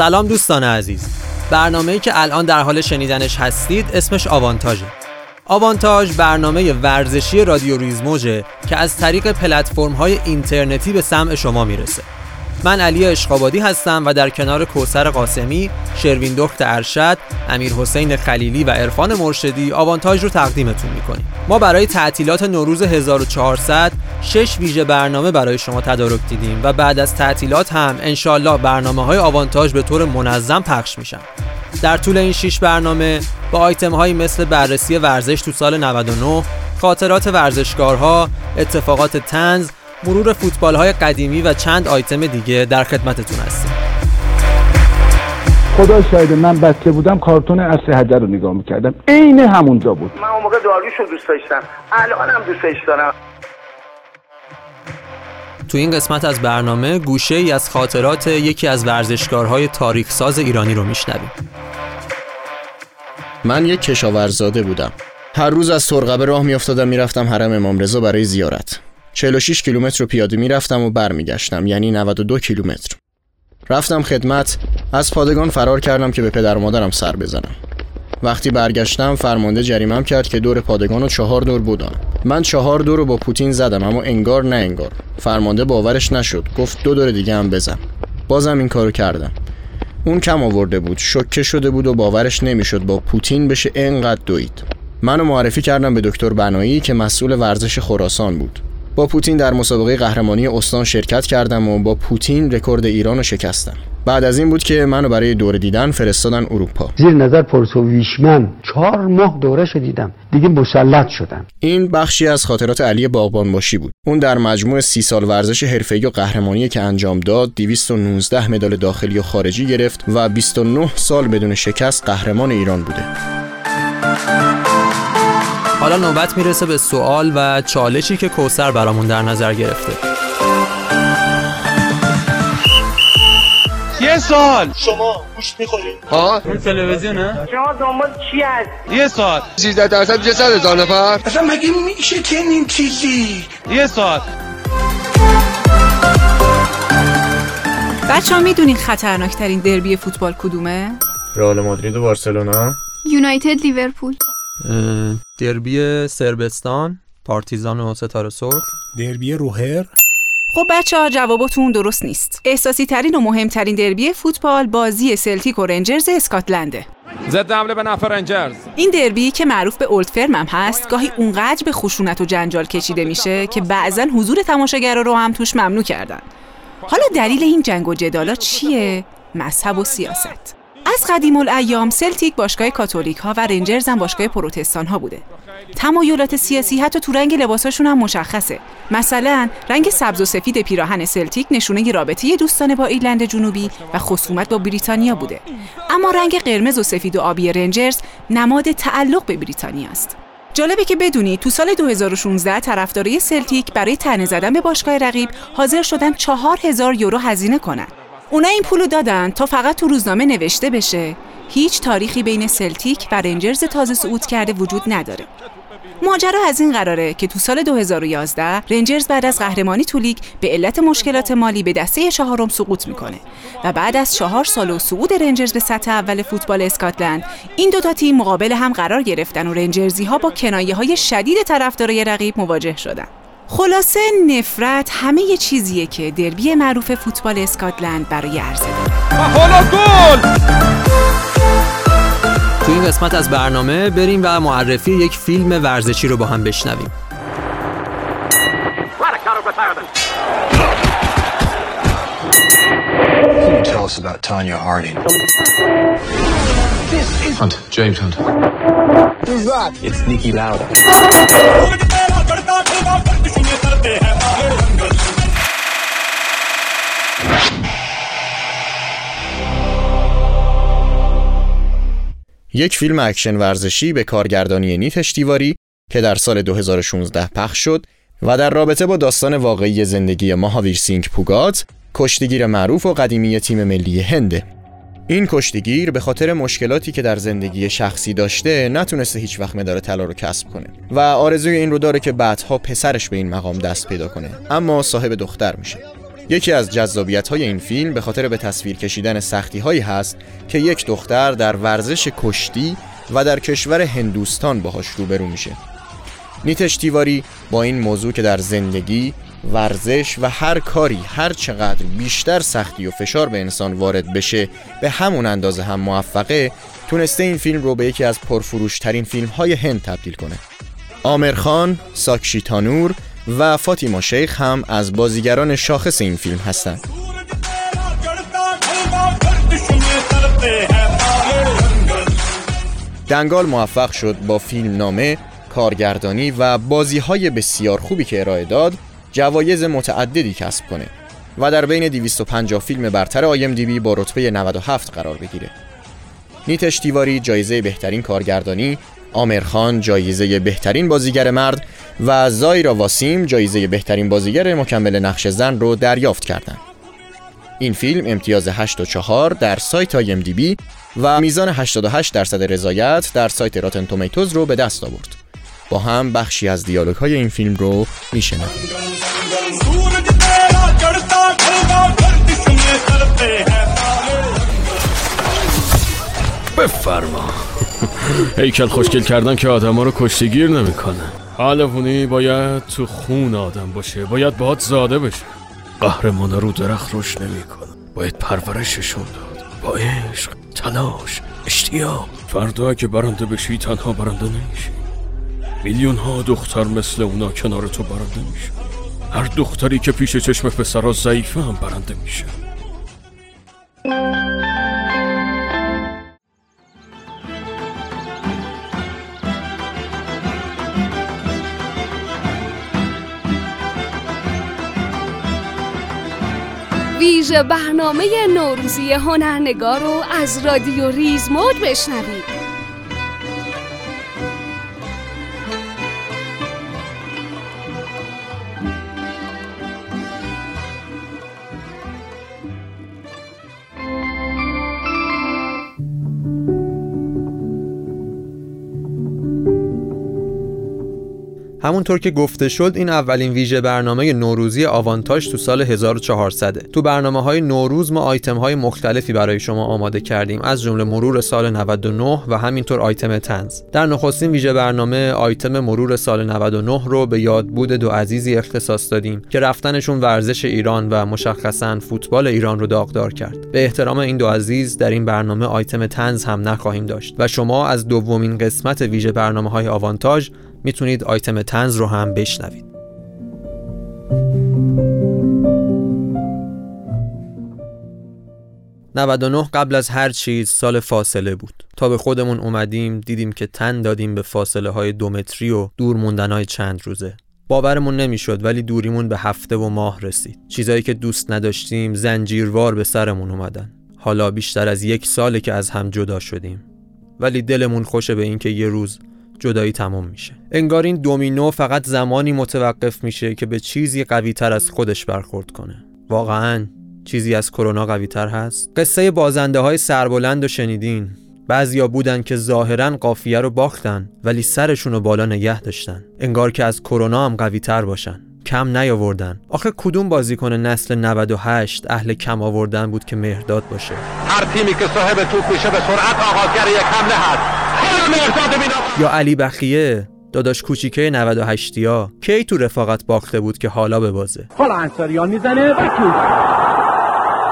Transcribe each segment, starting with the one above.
سلام دوستان عزیز. برنامه‌ای که الان در حال شنیدنش هستید اسمش آوانتاژه. آوانتاژ برنامه ورزشی رادیو ریزموجه که از طریق پلتفرم های اینترنتی به سمع شما می‌رسه. من علی اشقابادی هستم و در کنار کوسر قاسمی، شروین دخت ارشد، امیر حسین خلیلی و عرفان مرشدی آوانتاژ رو تقدیمتون می‌کنیم. ما برای تعطیلات نوروز 1400 شش ویژه برنامه برای شما تدارک دیدیم و بعد از تعطیلات هم انشالله برنامه های آوانتاژ به طور منظم پخش میشن. در طول این شش برنامه با آیتم هایی مثل بررسی ورزش تو سال 99 خاطرات ورزشکارها، اتفاقات تنز، مرور فوتبال های قدیمی و چند آیتم دیگه در خدمتتون هستیم. خدا شاید من بچه بودم کارتون اصل حجر رو نگاه می‌کردم. عین همونجا بود. من اون موقع داریوش رو دوست داشتم. الانم دوستش دارم. تو این قسمت از برنامه گوشه ای از خاطرات یکی از ورزشکارهای تاریخ ساز ایرانی رو میشنویم. من یک کشاورزاده بودم. هر روز از سرقبه راه میافتادم می‌رفتم حرم امام رضا برای زیارت. 46 کیلومتر رو پیاده می‌رفتم و برمیگشتم یعنی 92 کیلومتر. رفتم خدمت از پادگان فرار کردم که به پدر و مادرم سر بزنم. وقتی برگشتم فرمانده جریمم کرد که دور پادگان رو چهار دور بودم. من چهار دور رو با پوتین زدم اما انگار نه انگار. فرمانده باورش نشد گفت دو دور دیگه هم بزن. بازم این کارو کردم. اون کم آورده بود شکه شده بود و باورش نمی‌شد با پوتین بشه انقدر دوید. منو معرفی کردم به دکتر بنایی که مسئول ورزش خراسان بود. با پوتین در مسابقه قهرمانی استان شرکت کردم و با پوتین رکورد ایران رو شکستم. بعد از این بود که منو برای دور دیدن فرستادن اروپا. زیر نظر ویشمن چهار ماه دوره دیدم. دیگه مسلط شدم. این بخشی از خاطرات علی باغبانباشی بود. اون در مجموع سی سال ورزش حرفه‌ای و قهرمانی که انجام داد 219 مدال داخلی و خارجی گرفت و 29 سال بدون شکست قهرمان ایران بوده. حالا نوبت می‌رسه به سوال و چالشی که کوسر برامون در نظر گرفته. یه سال شما گوش می‌خورید ها اون تلویزیونه شما دنبال چی هست یه سال 13 درصد میشه 100 هزار نفر. اصلا مگه میشه چنین چیزی؟ یه سال بچه ها می‌دونین خطرناکترین دربی فوتبال کدومه؟ رئال مادرید و بارسلونا. یونایتد لیورپول. دربی سربستان پارتیزان و ستاره سرخ. دربی روهر. خب بچه ها جوابتون درست نیست. احساسی ترین و مهمترین دربی فوتبال بازی سلتیک و رنجرز اسکاتلنده. ضد حمله به نفع رنجرز. این دربی که معروف به اولد فرم هم هست گاهی اونقدر به خشونت و جنجال کشیده میشه که بعضا حضور تماشاگرا رو هم توش ممنوع کردن. حالا دلیل این جنگ و جدالا چیه؟ مذهب و سیاست. از قدیم الایام سلتیک باشگاه کاتولیک ها و رنجرز هم باشگاه پروتستان ها بوده. تمایلات سیاسی حتی تو رنگ لباساشون هم مشخصه. مثلا رنگ سبز و سفید پیراهن سلتیک نشونه رابطه دوستانه با ایرلند جنوبی و خصومت با بریتانیا بوده. اما رنگ قرمز و سفید و آبی رنجرز نماد تعلق به بریتانیا است. جالبه که بدونی تو سال 2016 طرفدارای سلتیک برای طعنه زدن به باشگاه رقیب حاضر شدن 4000 یورو هزینه کنند. اونا این پولو دادن تا فقط تو روزنامه نوشته بشه. هیچ تاریخی بین سلتیک و رنجرز تازه صعود کرده وجود نداره. ماجرا از این قراره که تو سال 2011 رنجرز بعد از قهرمانی تو لیگ به علت مشکلات مالی به دسته چهارم سقوط می‌کنه و بعد از چهار سال و صعود رنجرز به سطح اول فوتبال اسکاتلند این دو تا تیم مقابل هم قرار گرفتن و رنجرزی ها با کنایه های شدید طرفدارای رقیب مواجه شدن. خلاصه نفرت همه یه چیزیه که دربی معروف فوتبال اسکاتلند برای عرضه داره حالا گل تو این قسمت از برنامه بریم و معرفی یک فیلم ورزشی رو با هم بشنویم Tell us about Tonya Harding. Hunt, James Hunt. Who's that? It's Niki Lauda. یک فیلم اکشن ورزشی به کارگردانی نیتش تیواری که در سال 2016 پخش شد و در رابطه با داستان واقعی زندگی ماهاویر سینگ پوگات کشتیگیر معروف و قدیمی تیم ملی هنده. این کشتیگیر به خاطر مشکلاتی که در زندگی شخصی داشته نتونسته هیچ وقت مدار طلا رو کسب کنه و آرزوی این رو داره که بعدها پسرش به این مقام دست پیدا کنه. اما صاحب دختر میشه. یکی از جذابیت های این فیلم به خاطر به تصویر کشیدن سختی هایی هست که یک دختر در ورزش کشتی و در کشور هندوستان باهاش روبرو میشه. نیتش تیواری با این موضوع که در زندگی ورزش و هر کاری هر چقدر بیشتر سختی و فشار به انسان وارد بشه به همون اندازه هم موفقه تونسته این فیلم رو به یکی از پرفروشترین فیلم های هند تبدیل کنه. آمر خان، ساکشی تانور و فاطیما شیخ هم از بازیگران شاخص این فیلم هستند. دنگال موفق شد با فیلم نامه، کارگردانی و بازی های بسیار خوبی که ارائه داد جوایز متعددی کسب کنه و در بین 250 فیلم برتر آیم دی با رتبه 97 قرار بگیره. نیتش تیواری جایزه بهترین کارگردانی، آمرخان جایزه بهترین بازیگر مرد و زایرا واسیم جایزه بهترین بازیگر مکمل نقش زن رو دریافت کردند. این فیلم امتیاز 8 و 4 در سایت آیم دی بی و میزان 88 درصد رضایت در سایت راتن تومیتوز رو به دست آورد. با هم بخشی از دیالوگ های این فیلم رو میشنویم. بفرما هیکل خوشگل کردن که آدم ها رو کشتگیر نمی‌کنه حالفونی باید تو خون آدم باشه. باید باهات زاده بشه. قهرمان رو درخت روش نمی‌کنه باید پرورششون داد. با عشق تلاش اشتیاق. فردا که برنده بشی تنها برنده نمیشی. میلیون ها دختر مثل اونا کنار تو برنده میشه هر دختری که پیش چشم پسرا ضعیفه هم برنده میشه. ویژه برنامه نوروزی هنرنگار رو از رادیو ریزموج بشنوید. همونطور که گفته شد این اولین ویژه برنامه نوروزی آوانتاژ تو سال 1400 تو برنامه های نوروز ما آیتم های مختلفی برای شما آماده کردیم از جمله مرور سال 99 و همینطور آیتم تنز در نخستین ویژه برنامه آیتم مرور سال 99 رو به یاد بود دو عزیزی اختصاص دادیم که رفتنشون ورزش ایران و مشخصا فوتبال ایران رو داغدار کرد. به احترام این دو عزیز در این برنامه آیتم تنز هم نخواهیم داشت و شما از دومین قسمت ویژه برنامه های آوانتاژ می‌تونید آیتم تنز رو هم بشنوید. 99 قبل از هر چیز سال فاصله بود. تا به خودمون اومدیم دیدیم که تن دادیم به فاصله های دو متری و دور موندن های چند روزه. باورمون نمی‌شد ولی دوریمون به هفته و ماه رسید. چیزایی که دوست نداشتیم زنجیروار به سرمون اومدن. حالا بیشتر از یک ساله که از هم جدا شدیم. ولی دلمون خوشه به اینکه یه روز جدایی تمام میشه. انگار این دومینو فقط زمانی متوقف میشه که به چیزی قوی تر از خودش برخورد کنه. واقعا چیزی از کرونا قوی تر هست؟ قصه بازنده های سربلند و شنیدین؟ بعضیا بودن که ظاهرا قافیه رو باختن ولی سرشون رو بالا نگه داشتن. انگار که از کرونا هم قوی تر باشن. کم نیاوردن. آخه کدوم بازیکن نسل 98 اهل کم آوردن بود که مهرداد باشه؟ هر تیمی که صاحب توپ میشه به سرعت آغازگر یک حمله هست. یا علی بخیه؟ داداش کوچیکه 98 ها کی تو رفاقت باخته بود که حالا به بازه حالا انصاریان می‌زنه و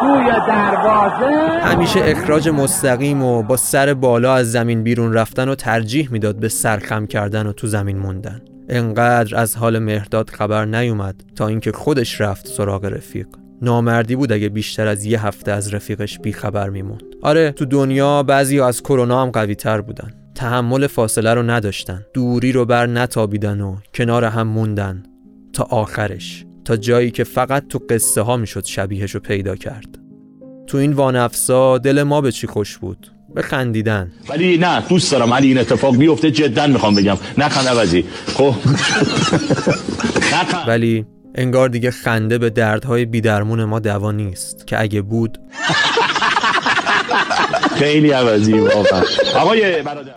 توی دروازه. همیشه اخراج مستقیم و با سر بالا از زمین بیرون رفتن و ترجیح می‌داد به سرخم کردن و تو زمین موندن. انقدر از حال مهرداد خبر نیومد تا اینکه خودش رفت سراغ رفیق. نامردی بود اگه بیشتر از یه هفته از رفیقش بیخبر میموند. آره تو دنیا بعضی از کرونا هم قوی تر بودن. تحمل فاصله رو نداشتن. دوری رو بر نتابیدن و کنار هم موندن تا آخرش تا جایی که فقط تو قصه ها می‌شد شبیهش رو پیدا کرد. تو این وانفسا دل ما به چی خوش بود؟ بخندیدن ولی نه دوست دارم. علی این اتفاق بیفته جدا می‌خوام بگم. نخند عوضی خب. ولی انگار دیگه خنده به دردهای بیدرمون ما دوا نیست که اگه بود. خیلی عوضی واقعا. آقای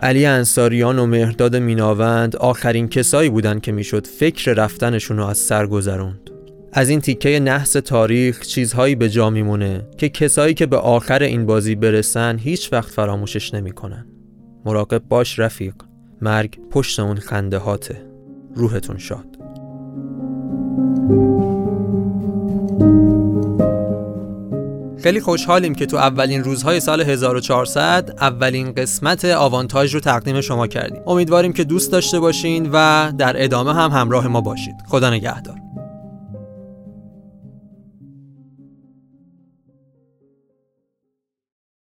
علی انصاریان و مهرداد میناوند آخرین کسایی بودن که می‌شد فکر رفتنشون رو از سر گذروند. از این تیکه نحس تاریخ چیزهایی به جا میمونه که کسایی که به آخر این بازی برسن هیچ وقت فراموشش نمی‌کنن. مراقب باش رفیق. مرگ پشت اون خنده هاته. روحتون شاد. خیلی خوشحالیم که تو اولین روزهای سال 1400 اولین قسمت آوانتاژ رو تقدیم شما کردیم. امیدواریم که دوست داشته باشین و در ادامه هم همراه ما باشید. خدا نگهدار.